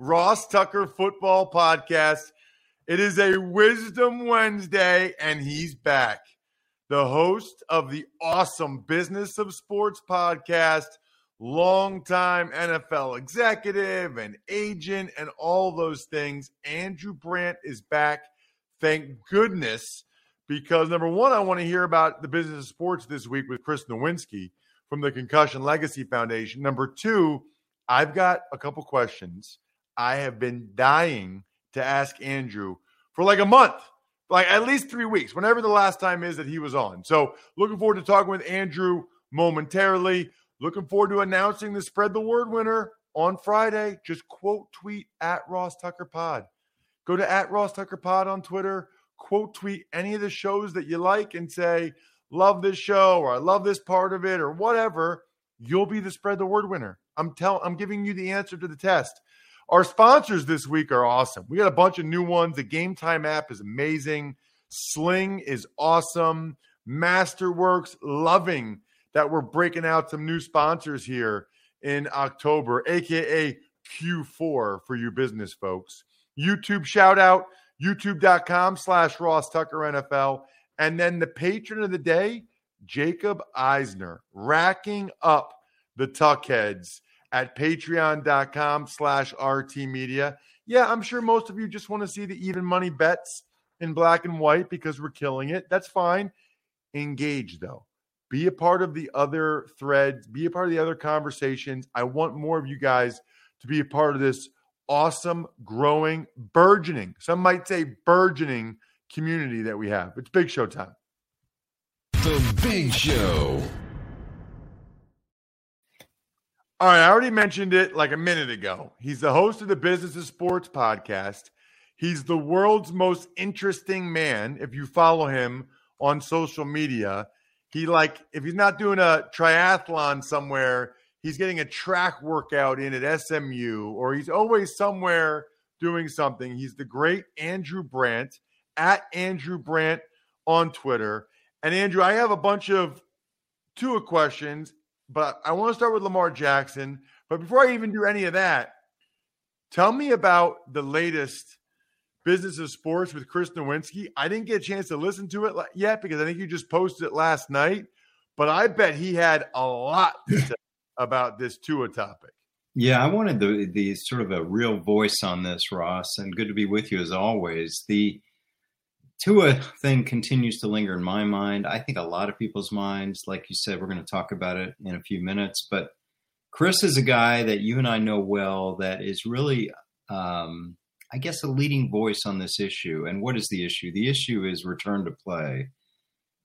Ross Tucker Football Podcast. It is a Wisdom Wednesday, and he's back. The host of the awesome Business of Sports podcast, longtime NFL executive and agent, and all those things. Andrew Brandt is back. Thank goodness. Because number one, I want to hear about the business of sports this week with Chris Nowinski from the Concussion Legacy Foundation. Number two, I've got a couple questions I have been dying to ask Andrew for like a month, like at least three weeks, whenever the last time is that he was on. So looking forward to talking with Andrew momentarily. Looking forward to announcing the spread the word winner on Friday. Just quote tweet at Ross Tucker Pod. Go to at Ross Tucker Pod on Twitter. Quote tweet any of the shows that you like and say, love this show or I love this part of it or whatever. You'll be the spread the word winner. I'm telling I'm giving you the answer to the test. Our sponsors this week are awesome. We got a bunch of new ones. The Game Time app is amazing. Sling is awesome. Masterworks, loving that we're breaking out some new sponsors here in October, aka Q4 for you business folks. YouTube shout out, youtube.com slash Ross Tucker NFL. And then the patron of the day, Jacob Eisner, racking up the Tuckheads at patreon.com slash RT Media. Yeah, I'm sure most of you just want to see the even money bets in black and white because we're killing it. That's fine. Engage though. Be a part of the other threads, be a part of the other conversations. I want more of you guys to be a part of this awesome, growing, burgeoning, some might say burgeoning community that we have. It's big show time. The Big Show. All right, I already mentioned it like a minute ago. He's the host of the Business of Sports podcast. He's the world's most interesting man. If you follow him on social media, he like if he's not doing a triathlon somewhere, he's getting a track workout in at SMU, or he's always somewhere doing something. He's the great Andrew Brandt at Andrew Brandt on Twitter. And Andrew, I have a bunch of two questions but I want to start with Lamar Jackson. But before I even do any of that, tell me about the latest business of sports with Chris Nowinski. I didn't get a chance to listen to it yet because I think you just posted it last night. But I bet he had a lot to say about this Tua topic. Yeah, I wanted the the sort of a real voice on this, Ross, and good to be with you as always. The Tua thing continues to linger in my mind. I think a lot of people's minds. Like you said, we're going to talk about it in a few minutes. But Chris is a guy that you and I know well that is really, um, I guess, a leading voice on this issue. And what is the issue? The issue is return to play.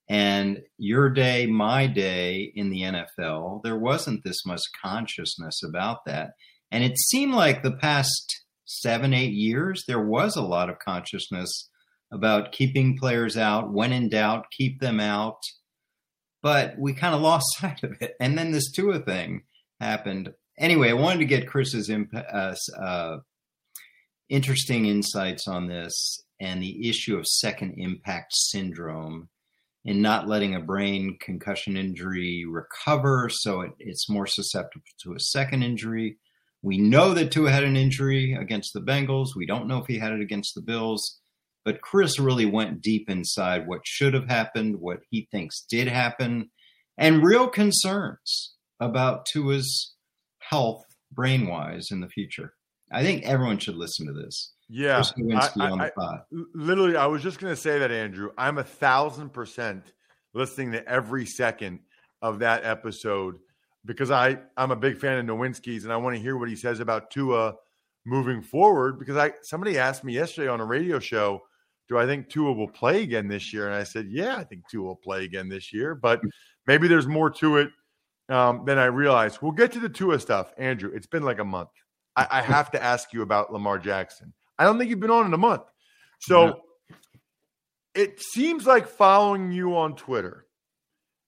And your day, my day in the NFL, there wasn't this much consciousness about that. And it seemed like the past seven, eight years, there was a lot of consciousness about keeping players out. When in doubt, keep them out. But we kind of lost sight of it. And then this Tua thing happened. Anyway, I wanted to get Chris's imp- uh, uh, interesting insights on this and the issue of second impact syndrome in not letting a brain concussion injury recover, so it, it's more susceptible to a second injury. We know that Tua had an injury against the Bengals. We don't know if he had it against the Bills. But Chris really went deep inside what should have happened, what he thinks did happen, and real concerns about Tua's health brain wise in the future. I think everyone should listen to this. Yeah. I, I, I, literally, I was just going to say that, Andrew. I'm a thousand percent listening to every second of that episode because I, I'm a big fan of Nowinski's and I want to hear what he says about Tua moving forward. Because I somebody asked me yesterday on a radio show, do I think Tua will play again this year? And I said, yeah, I think Tua will play again this year, but maybe there's more to it um, than I realized. We'll get to the Tua stuff, Andrew. It's been like a month. I, I have to ask you about Lamar Jackson. I don't think you've been on in a month. So no. it seems like following you on Twitter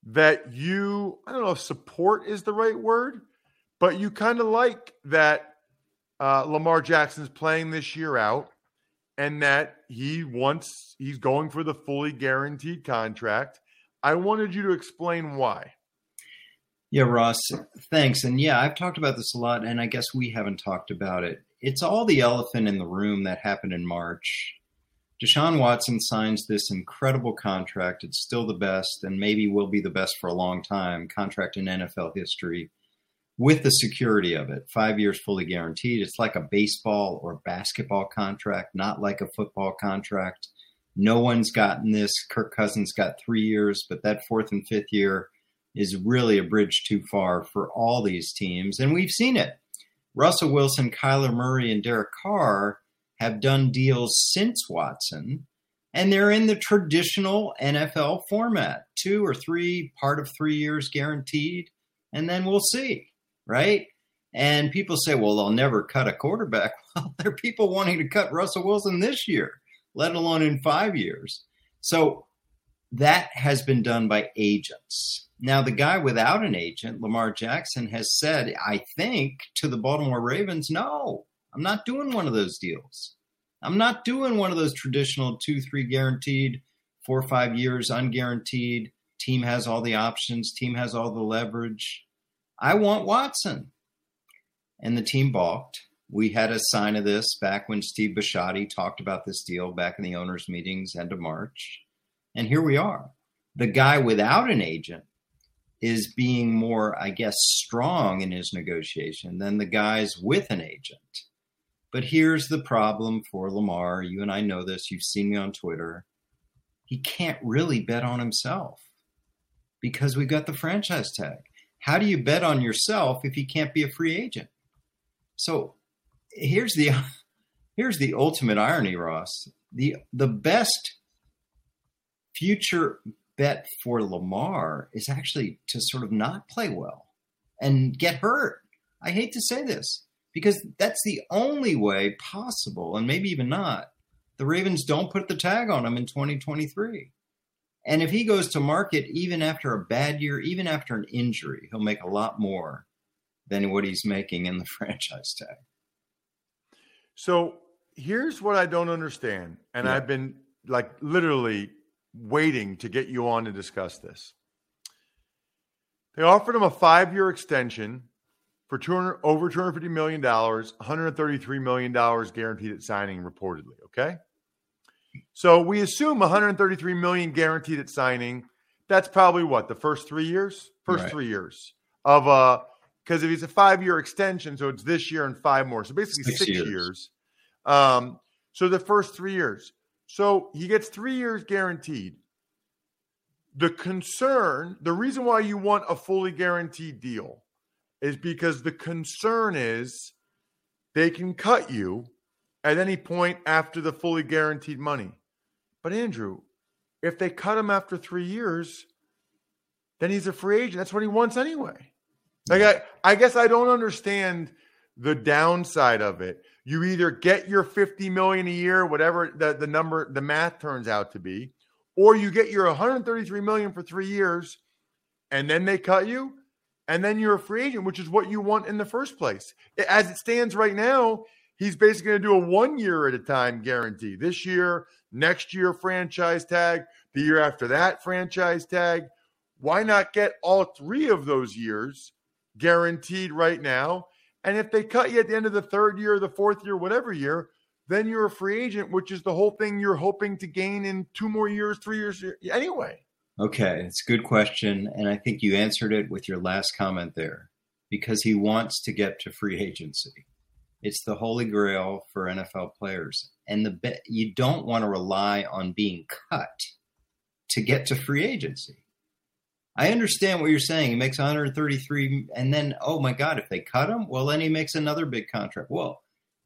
that you, I don't know if support is the right word, but you kind of like that uh, Lamar Jackson's playing this year out and that he wants, he's going for the fully guaranteed contract. I wanted you to explain why. Yeah, Ross, thanks. And yeah, I've talked about this a lot, and I guess we haven't talked about it. It's all the elephant in the room that happened in March. Deshaun Watson signs this incredible contract. It's still the best, and maybe will be the best for a long time contract in NFL history with the security of it. Five years fully guaranteed. It's like a baseball or basketball contract, not like a football contract. No one's gotten this. Kirk Cousins got three years, but that fourth and fifth year is really a bridge too far for all these teams. And we've seen it. Russell Wilson, Kyler Murray, and Derek Carr have done deals since Watson, and they're in the traditional NFL format two or three, part of three years guaranteed, and then we'll see, right? And people say, well, they'll never cut a quarterback. Well, there are people wanting to cut Russell Wilson this year, let alone in five years. So that has been done by agents. Now, the guy without an agent, Lamar Jackson, has said, I think, to the Baltimore Ravens, no, I'm not doing one of those deals. I'm not doing one of those traditional two, three guaranteed, four five years unguaranteed. Team has all the options, team has all the leverage. I want Watson. And the team balked. We had a sign of this back when Steve Bisciotti talked about this deal back in the owners' meetings end of March. And here we are. The guy without an agent is being more, I guess, strong in his negotiation than the guys with an agent. But here's the problem for Lamar. You and I know this. You've seen me on Twitter. He can't really bet on himself because we've got the franchise tag. How do you bet on yourself if you can't be a free agent? So here's the here's the ultimate irony, Ross. The the best future bet for Lamar is actually to sort of not play well and get hurt. I hate to say this because that's the only way possible, and maybe even not. The Ravens don't put the tag on him in 2023. And if he goes to market even after a bad year, even after an injury, he'll make a lot more than what he's making in the franchise tag. So here's what I don't understand. And yeah. I've been like literally waiting to get you on to discuss this. They offered him a five year extension for 200, over $250 million, $133 million guaranteed at signing, reportedly. Okay. So we assume 133 million guaranteed at signing. That's probably what the first three years, first right. three years of uh because if it's a five year extension, so it's this year and five more, so basically six, six years. years. Um, so the first three years. So he gets three years guaranteed. The concern, the reason why you want a fully guaranteed deal is because the concern is they can cut you at any point after the fully guaranteed money. But Andrew, if they cut him after three years, then he's a free agent. That's what he wants anyway. Like I, I guess I don't understand the downside of it you either get your 50 million a year whatever the, the number the math turns out to be or you get your 133 million for three years and then they cut you and then you're a free agent which is what you want in the first place as it stands right now he's basically going to do a one year at a time guarantee this year next year franchise tag The year after that, franchise tag. Why not get all three of those years guaranteed right now? And if they cut you at the end of the third year, the fourth year, whatever year, then you're a free agent, which is the whole thing you're hoping to gain in two more years, three years anyway. Okay, it's a good question. And I think you answered it with your last comment there because he wants to get to free agency. It's the holy grail for NFL players. And the you don't want to rely on being cut to get to free agency. I understand what you're saying. He makes 133 and then oh my god, if they cut him, well then he makes another big contract. Well,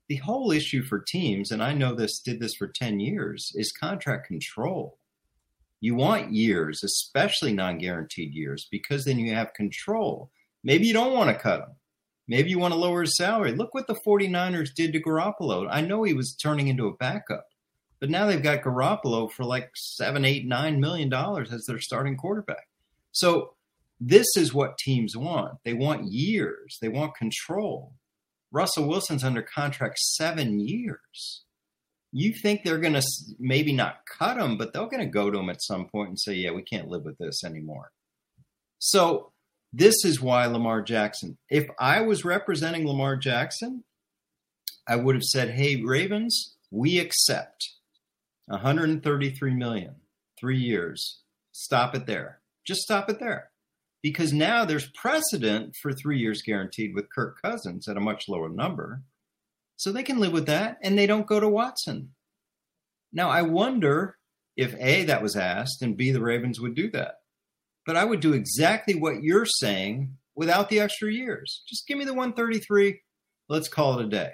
the whole issue for teams and I know this did this for 10 years is contract control. You want years, especially non-guaranteed years because then you have control. Maybe you don't want to cut him. Maybe you want to lower his salary. Look what the 49ers did to Garoppolo. I know he was turning into a backup, but now they've got Garoppolo for like seven, eight, nine million dollars as their starting quarterback. So this is what teams want. They want years. They want control. Russell Wilson's under contract seven years. You think they're going to maybe not cut him, but they're going to go to him at some point and say, yeah, we can't live with this anymore. So this is why Lamar Jackson, if I was representing Lamar Jackson, I would have said, hey, Ravens, we accept 133 million, three years. Stop it there. Just stop it there. Because now there's precedent for three years guaranteed with Kirk Cousins at a much lower number. So they can live with that and they don't go to Watson. Now, I wonder if A, that was asked, and B, the Ravens would do that. But I would do exactly what you're saying without the extra years. Just give me the 133. Let's call it a day.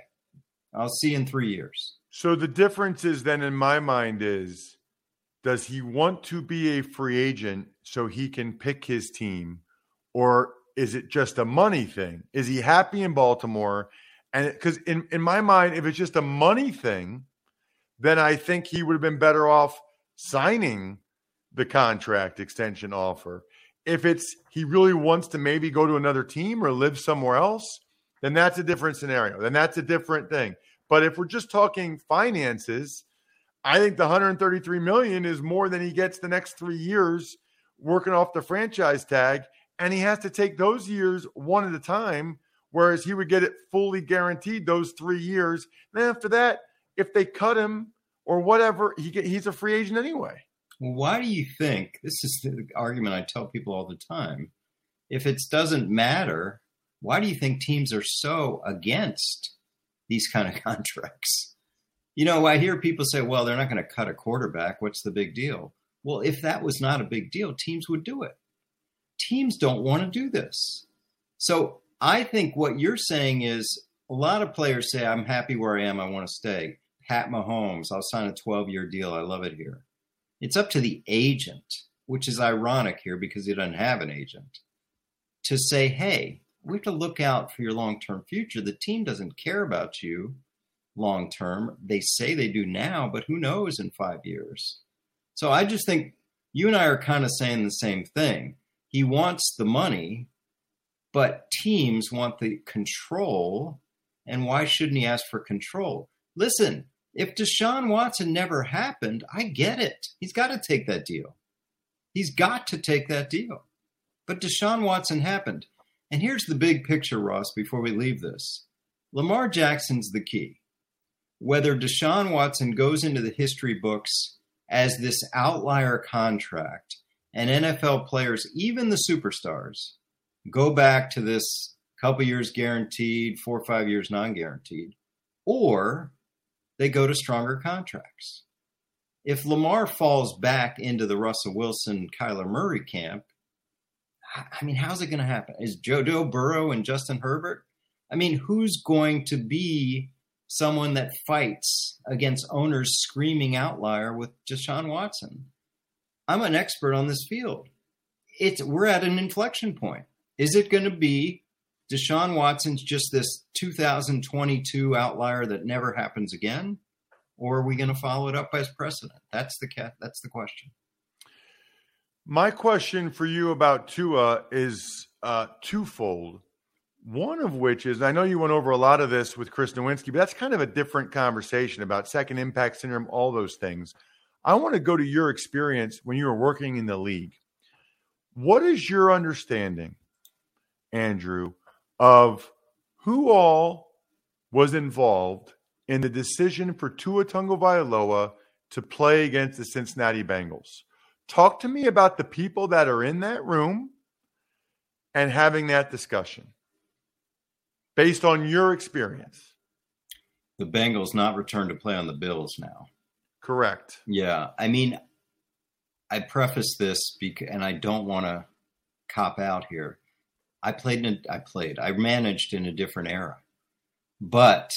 I'll see you in three years. So the difference is then in my mind is does he want to be a free agent so he can pick his team or is it just a money thing? Is he happy in Baltimore? And because in, in my mind, if it's just a money thing, then I think he would have been better off signing the contract extension offer. If it's he really wants to maybe go to another team or live somewhere else, then that's a different scenario. Then that's a different thing. But if we're just talking finances, I think the 133 million is more than he gets the next 3 years working off the franchise tag and he has to take those years one at a time whereas he would get it fully guaranteed those 3 years. And then after that, if they cut him or whatever, he get, he's a free agent anyway. Why do you think this is the argument I tell people all the time? If it doesn't matter, why do you think teams are so against these kind of contracts? You know, I hear people say, well, they're not going to cut a quarterback. What's the big deal? Well, if that was not a big deal, teams would do it. Teams don't want to do this. So I think what you're saying is a lot of players say, I'm happy where I am. I want to stay. Pat Mahomes, I'll sign a 12 year deal. I love it here. It's up to the agent, which is ironic here because he doesn't have an agent, to say, hey, we have to look out for your long term future. The team doesn't care about you long term. They say they do now, but who knows in five years? So I just think you and I are kind of saying the same thing. He wants the money, but teams want the control. And why shouldn't he ask for control? Listen, if Deshaun Watson never happened, I get it. He's got to take that deal. He's got to take that deal. But Deshaun Watson happened. And here's the big picture, Ross, before we leave this Lamar Jackson's the key. Whether Deshaun Watson goes into the history books as this outlier contract, and NFL players, even the superstars, go back to this couple years guaranteed, four or five years non guaranteed, or they go to stronger contracts. If Lamar falls back into the Russell Wilson, Kyler Murray camp, I mean, how's it going to happen? Is Joe Joe Burrow and Justin Herbert? I mean, who's going to be someone that fights against owners screaming outlier with Deshaun Watson? I'm an expert on this field. It's we're at an inflection point. Is it going to be Deshaun Watson's just this 2022 outlier that never happens again, or are we going to follow it up as precedent? That's the. That's the question. My question for you about Tua is uh, twofold. One of which is I know you went over a lot of this with Chris Nowinski, but that's kind of a different conversation about second impact syndrome, all those things. I want to go to your experience when you were working in the league. What is your understanding, Andrew, of who all was involved in the decision for Tua Tagovailoa to play against the Cincinnati Bengals? Talk to me about the people that are in that room and having that discussion based on your experience. The Bengals not return to play on the Bills now. Correct. Yeah. I mean, I preface this because, and I don't want to cop out here. I played in played, I managed in a different era. But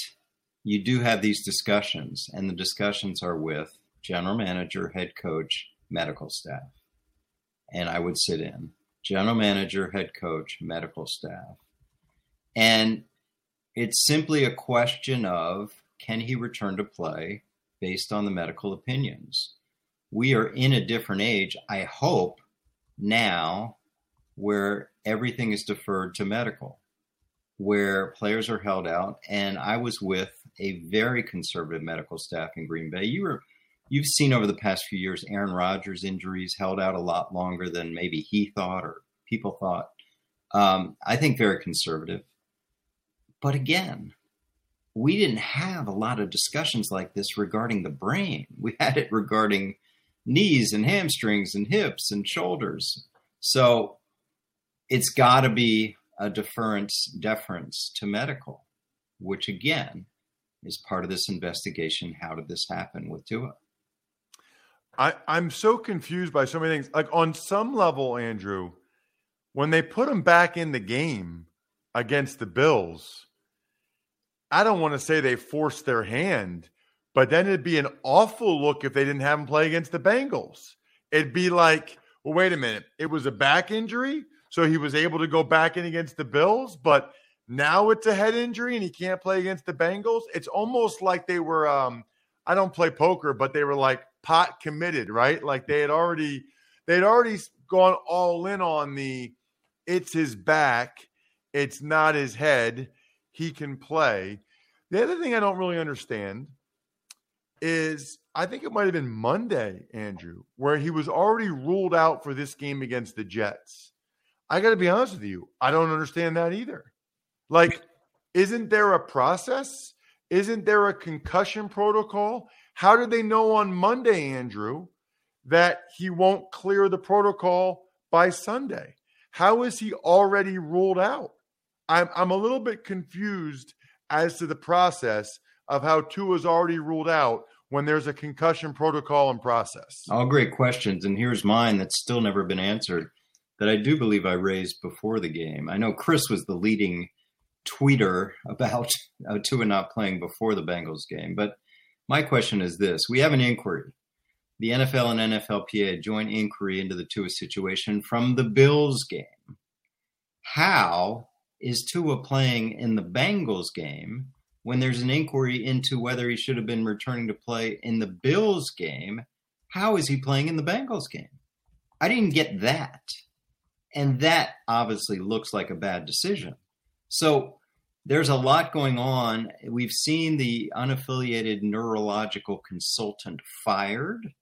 you do have these discussions, and the discussions are with general manager, head coach, medical staff. And I would sit in general manager, head coach, medical staff. And it's simply a question of can he return to play based on the medical opinions? We are in a different age, I hope, now where everything is deferred to medical, where players are held out. And I was with a very conservative medical staff in Green Bay. You were you've seen over the past few years Aaron Rodgers injuries held out a lot longer than maybe he thought or people thought. Um, I think very conservative. But again, we didn't have a lot of discussions like this regarding the brain. We had it regarding knees and hamstrings and hips and shoulders. So it's got to be a deference deference to medical, which again is part of this investigation. How did this happen with Tua? I, I'm so confused by so many things. Like on some level, Andrew, when they put him back in the game against the Bills, I don't want to say they forced their hand, but then it'd be an awful look if they didn't have him play against the Bengals. It'd be like, well, wait a minute. It was a back injury. So he was able to go back in against the Bills, but now it's a head injury and he can't play against the Bengals. It's almost like they were, um, I don't play poker, but they were like pot committed, right? Like they had already, they'd already gone all in on the, it's his back, it's not his head he can play. The other thing I don't really understand is I think it might have been Monday, Andrew, where he was already ruled out for this game against the Jets. I got to be honest with you, I don't understand that either. Like, isn't there a process? Isn't there a concussion protocol? How did they know on Monday, Andrew, that he won't clear the protocol by Sunday? How is he already ruled out? I'm I'm a little bit confused as to the process of how Tua is already ruled out when there's a concussion protocol and process. All great questions, and here's mine that's still never been answered that I do believe I raised before the game. I know Chris was the leading tweeter about uh, Tua not playing before the Bengals game, but my question is this: We have an inquiry. The NFL and NFLPA joint inquiry into the Tua situation from the Bills game. How is Tua playing in the Bengals game when there's an inquiry into whether he should have been returning to play in the Bills game? How is he playing in the Bengals game? I didn't get that. And that obviously looks like a bad decision. So there's a lot going on. We've seen the unaffiliated neurological consultant fired.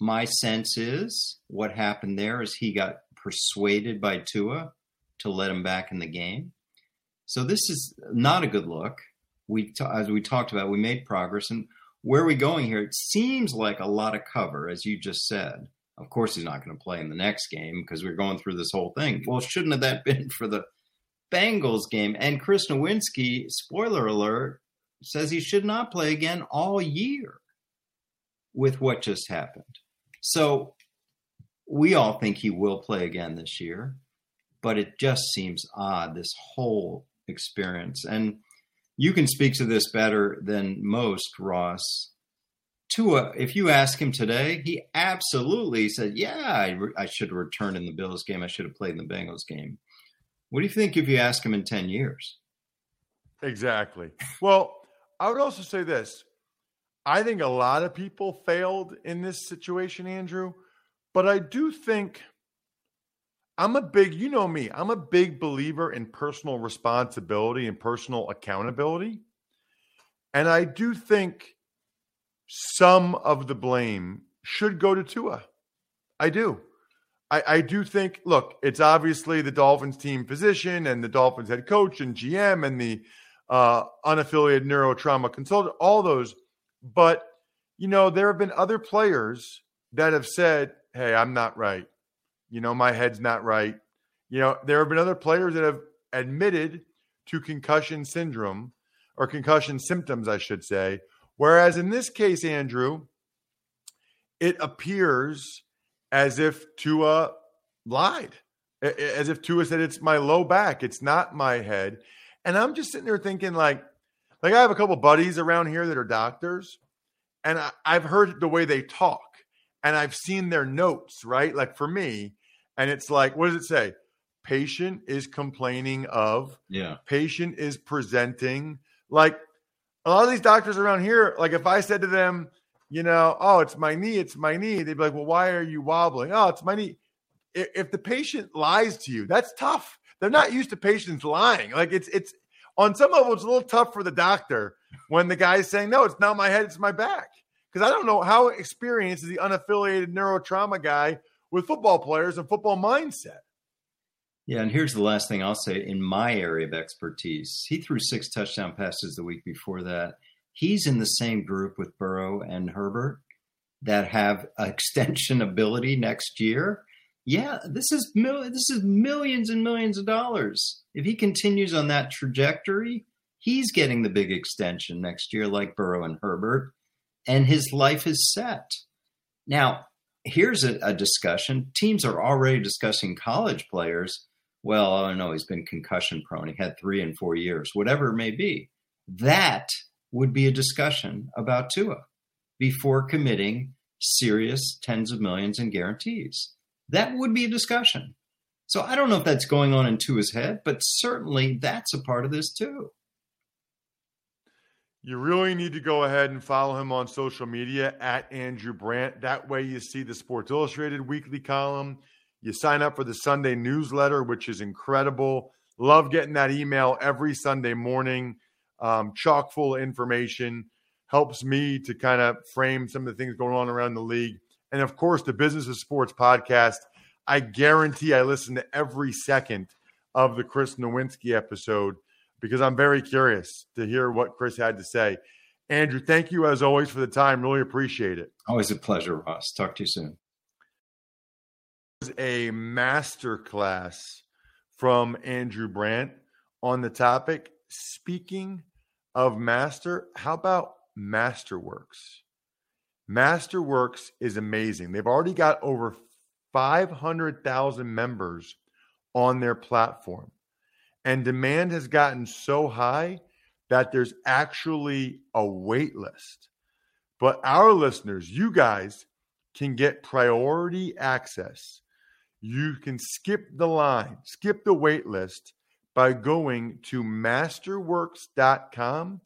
My sense is what happened there is he got persuaded by Tua to let him back in the game. So this is not a good look. We, as we talked about, we made progress, and where are we going here? It seems like a lot of cover, as you just said. Of course, he's not going to play in the next game because we're going through this whole thing. Well, shouldn't have that been for the Bengals game? And Chris Nowinski, spoiler alert, says he should not play again all year with what just happened. So we all think he will play again this year but it just seems odd, this whole experience. And you can speak to this better than most, Ross. Tua, if you ask him today, he absolutely said, Yeah, I, re- I should have returned in the Bills game. I should have played in the Bengals game. What do you think if you ask him in 10 years? Exactly. Well, I would also say this I think a lot of people failed in this situation, Andrew, but I do think I'm a big, you know me, I'm a big believer in personal responsibility and personal accountability. And I do think some of the blame should go to Tua. I do. I, I do think, look, it's obviously the Dolphins team physician and the Dolphins head coach and GM and the uh, unaffiliated neurotrauma consultant, all those. But, you know, there have been other players that have said, hey, I'm not right. You know, my head's not right. You know, there have been other players that have admitted to concussion syndrome or concussion symptoms, I should say. Whereas in this case, Andrew, it appears as if Tua lied, as if Tua said, It's my low back, it's not my head. And I'm just sitting there thinking, like, like I have a couple buddies around here that are doctors, and I, I've heard the way they talk and I've seen their notes, right? Like for me, and it's like, what does it say? Patient is complaining of, Yeah. patient is presenting. Like a lot of these doctors around here, like if I said to them, you know, oh, it's my knee, it's my knee, they'd be like, well, why are you wobbling? Oh, it's my knee. If the patient lies to you, that's tough. They're not used to patients lying. Like it's it's on some level, it's a little tough for the doctor when the guy's saying, no, it's not my head, it's my back. Because I don't know how experienced is the unaffiliated neurotrauma guy with football players and football mindset. Yeah, and here's the last thing I'll say in my area of expertise. He threw six touchdown passes the week before that. He's in the same group with Burrow and Herbert that have extension ability next year. Yeah, this is mil- this is millions and millions of dollars. If he continues on that trajectory, he's getting the big extension next year like Burrow and Herbert and his life is set. Now, here's a, a discussion. Teams are already discussing college players well, oh, I don't know, he's been concussion prone. He had three and four years, whatever it may be. That would be a discussion about Tua before committing serious tens of millions in guarantees. That would be a discussion. So I don't know if that's going on in Tua's head, but certainly that's a part of this too. You really need to go ahead and follow him on social media at Andrew Brandt. That way, you see the Sports Illustrated weekly column. You sign up for the Sunday newsletter, which is incredible. Love getting that email every Sunday morning, um, chock full of information. Helps me to kind of frame some of the things going on around the league. And of course, the Business of Sports podcast. I guarantee I listen to every second of the Chris Nowinski episode because I'm very curious to hear what Chris had to say. Andrew, thank you as always for the time. Really appreciate it. Always a pleasure, Ross. Talk to you soon. A master class from Andrew Brandt on the topic. Speaking of master, how about Masterworks? Masterworks is amazing. They've already got over 500,000 members on their platform. And demand has gotten so high that there's actually a wait list. But our listeners, you guys, can get priority access. You can skip the line, skip the wait list by going to masterworks.com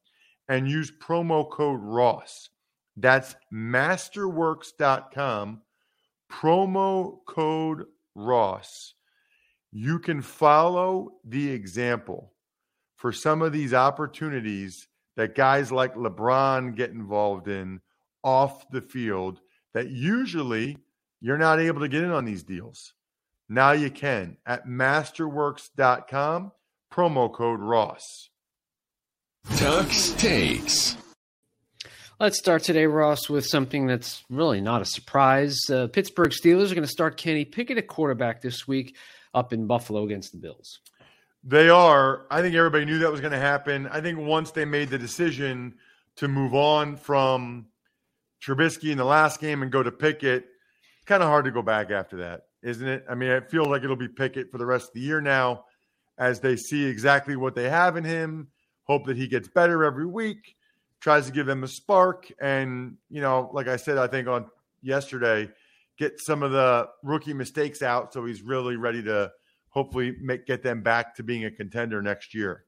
and use promo code Ross. That's masterworks.com, promo code Ross. You can follow the example for some of these opportunities that guys like LeBron get involved in off the field that usually you're not able to get in on these deals. Now you can at masterworks.com, promo code Ross. Tux takes. Let's start today, Ross, with something that's really not a surprise. Uh, Pittsburgh Steelers are going to start Kenny Pickett at quarterback this week up in Buffalo against the Bills. They are. I think everybody knew that was going to happen. I think once they made the decision to move on from Trubisky in the last game and go to Pickett, it's kind of hard to go back after that, isn't it? I mean, it feels like it'll be Pickett for the rest of the year now as they see exactly what they have in him, hope that he gets better every week, tries to give them a spark. And, you know, like I said, I think on yesterday, get some of the rookie mistakes out so he's really ready to hopefully make get them back to being a contender next year.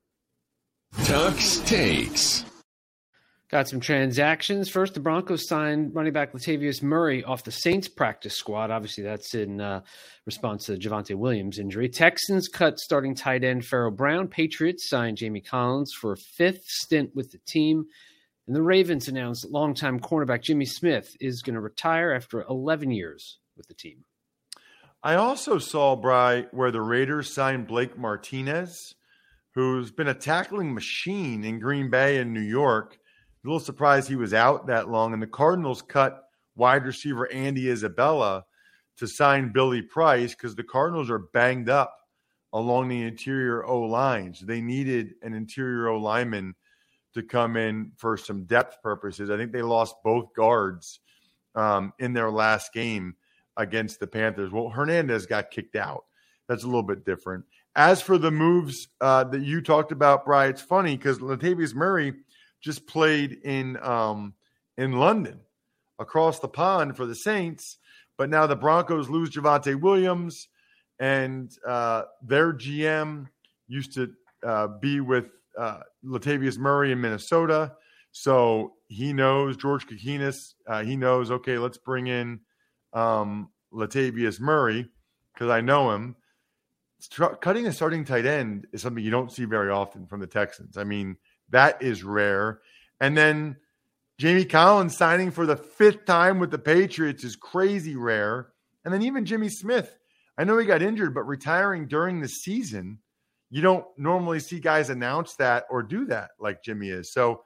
Tux takes. Got some transactions. First, the Broncos signed running back Latavius Murray off the Saints practice squad. Obviously, that's in uh, response to Javonte Williams' injury. Texans cut starting tight end Pharaoh Brown. Patriots signed Jamie Collins for a fifth stint with the team. And the Ravens announced longtime cornerback Jimmy Smith is going to retire after 11 years with the team. I also saw, Bry, where the Raiders signed Blake Martinez, who's been a tackling machine in Green Bay and New York. A little surprised he was out that long. And the Cardinals cut wide receiver Andy Isabella to sign Billy Price because the Cardinals are banged up along the interior O lines. They needed an interior O lineman to come in for some depth purposes. I think they lost both guards um, in their last game against the Panthers. Well, Hernandez got kicked out. That's a little bit different. As for the moves uh, that you talked about, Bry, it's funny because Latavius Murray just played in um, in London across the pond for the Saints, but now the Broncos lose Javonte Williams, and uh, their GM used to uh, be with uh, Latavius Murray in Minnesota. So he knows George Kokinis. Uh, he knows, okay, let's bring in um, Latavius Murray because I know him. cutting a starting tight end is something you don't see very often from the Texans. I mean, that is rare. And then Jamie Collins signing for the fifth time with the Patriots is crazy rare. And then even Jimmy Smith, I know he got injured, but retiring during the season you don't normally see guys announce that or do that like Jimmy is. So,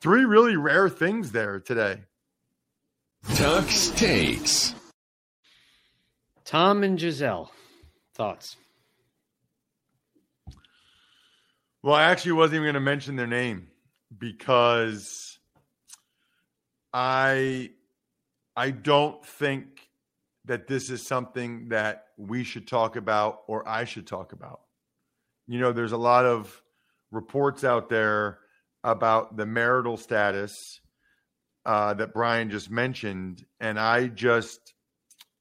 three really rare things there today. Tux takes. Tom and Giselle thoughts? Well, I actually wasn't even going to mention their name because I I don't think that this is something that we should talk about or I should talk about you know, there's a lot of reports out there about the marital status uh, that Brian just mentioned, and I just,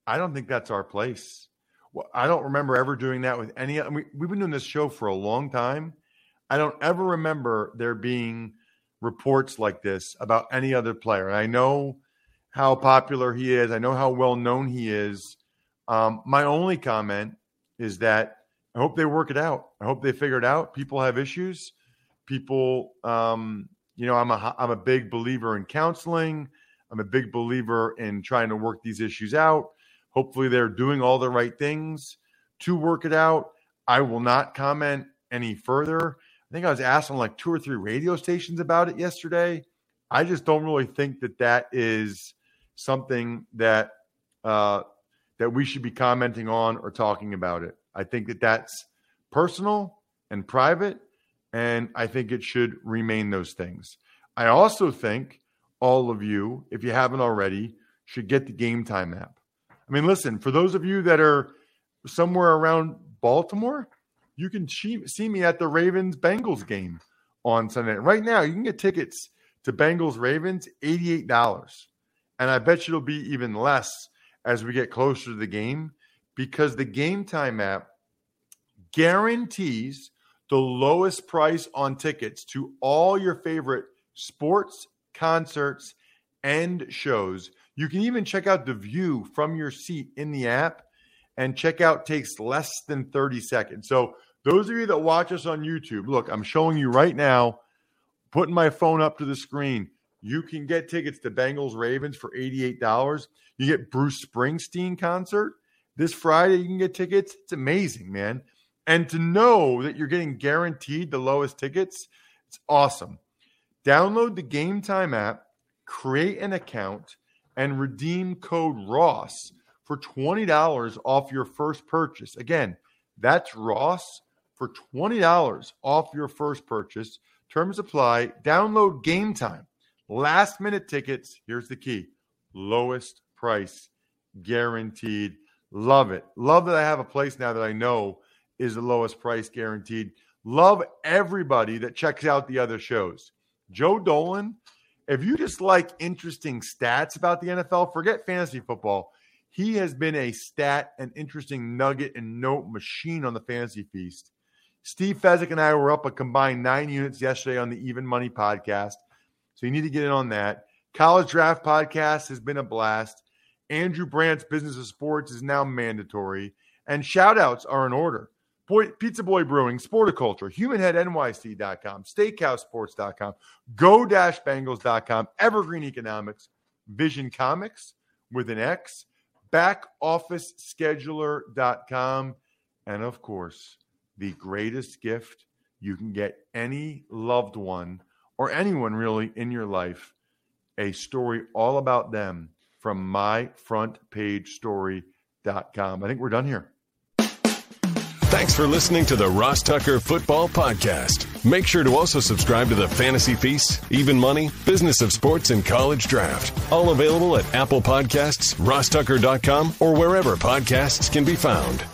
I don't think that's our place. Well, I don't remember ever doing that with any. I mean, we've been doing this show for a long time. I don't ever remember there being reports like this about any other player. And I know how popular he is. I know how well known he is. Um, my only comment is that I hope they work it out. I hope they figure it out. People have issues. People, um, you know, I'm a I'm a big believer in counseling. I'm a big believer in trying to work these issues out. Hopefully, they're doing all the right things to work it out. I will not comment any further. I think I was asked on like two or three radio stations about it yesterday. I just don't really think that that is something that uh, that we should be commenting on or talking about it. I think that that's personal and private, and I think it should remain those things. I also think all of you, if you haven't already, should get the game time app. I mean, listen, for those of you that are somewhere around Baltimore, you can see me at the Ravens Bengals game on Sunday. Right now, you can get tickets to Bengals Ravens $88. And I bet you it'll be even less as we get closer to the game because the Game Time app guarantees the lowest price on tickets to all your favorite sports, concerts, and shows. You can even check out the view from your seat in the app, and checkout takes less than 30 seconds. So, those of you that watch us on YouTube, look, I'm showing you right now, putting my phone up to the screen. You can get tickets to Bengals Ravens for $88. You get Bruce Springsteen concert this Friday, you can get tickets. It's amazing, man. And to know that you're getting guaranteed the lowest tickets, it's awesome. Download the Game Time app, create an account, and redeem code Ross for $20 off your first purchase. Again, that's Ross for $20 off your first purchase. Terms apply. Download Game Time. Last minute tickets. Here's the key lowest price guaranteed. Love it. Love that I have a place now that I know is the lowest price guaranteed. Love everybody that checks out the other shows. Joe Dolan, if you just like interesting stats about the NFL, forget fantasy football. He has been a stat and interesting nugget and note machine on the fantasy feast. Steve Fezzik and I were up a combined nine units yesterday on the Even Money podcast. So you need to get in on that. College Draft Podcast has been a blast. Andrew Brandt's Business of Sports is now mandatory, and shout outs are in order. Boy, Pizza Boy Brewing, Sporticulture, HumanHeadNYC.com, SteakhouseSports.com, Go-Bengals.com, Evergreen Economics, Vision Comics with an X, BackOfficeScheduler.com, and of course, the greatest gift you can get any loved one or anyone really in your life a story all about them from myfrontpagestory.com. I think we're done here. Thanks for listening to the Ross Tucker Football Podcast. Make sure to also subscribe to the Fantasy Feast, Even Money, Business of Sports, and College Draft. All available at Apple Podcasts, rosstucker.com, or wherever podcasts can be found.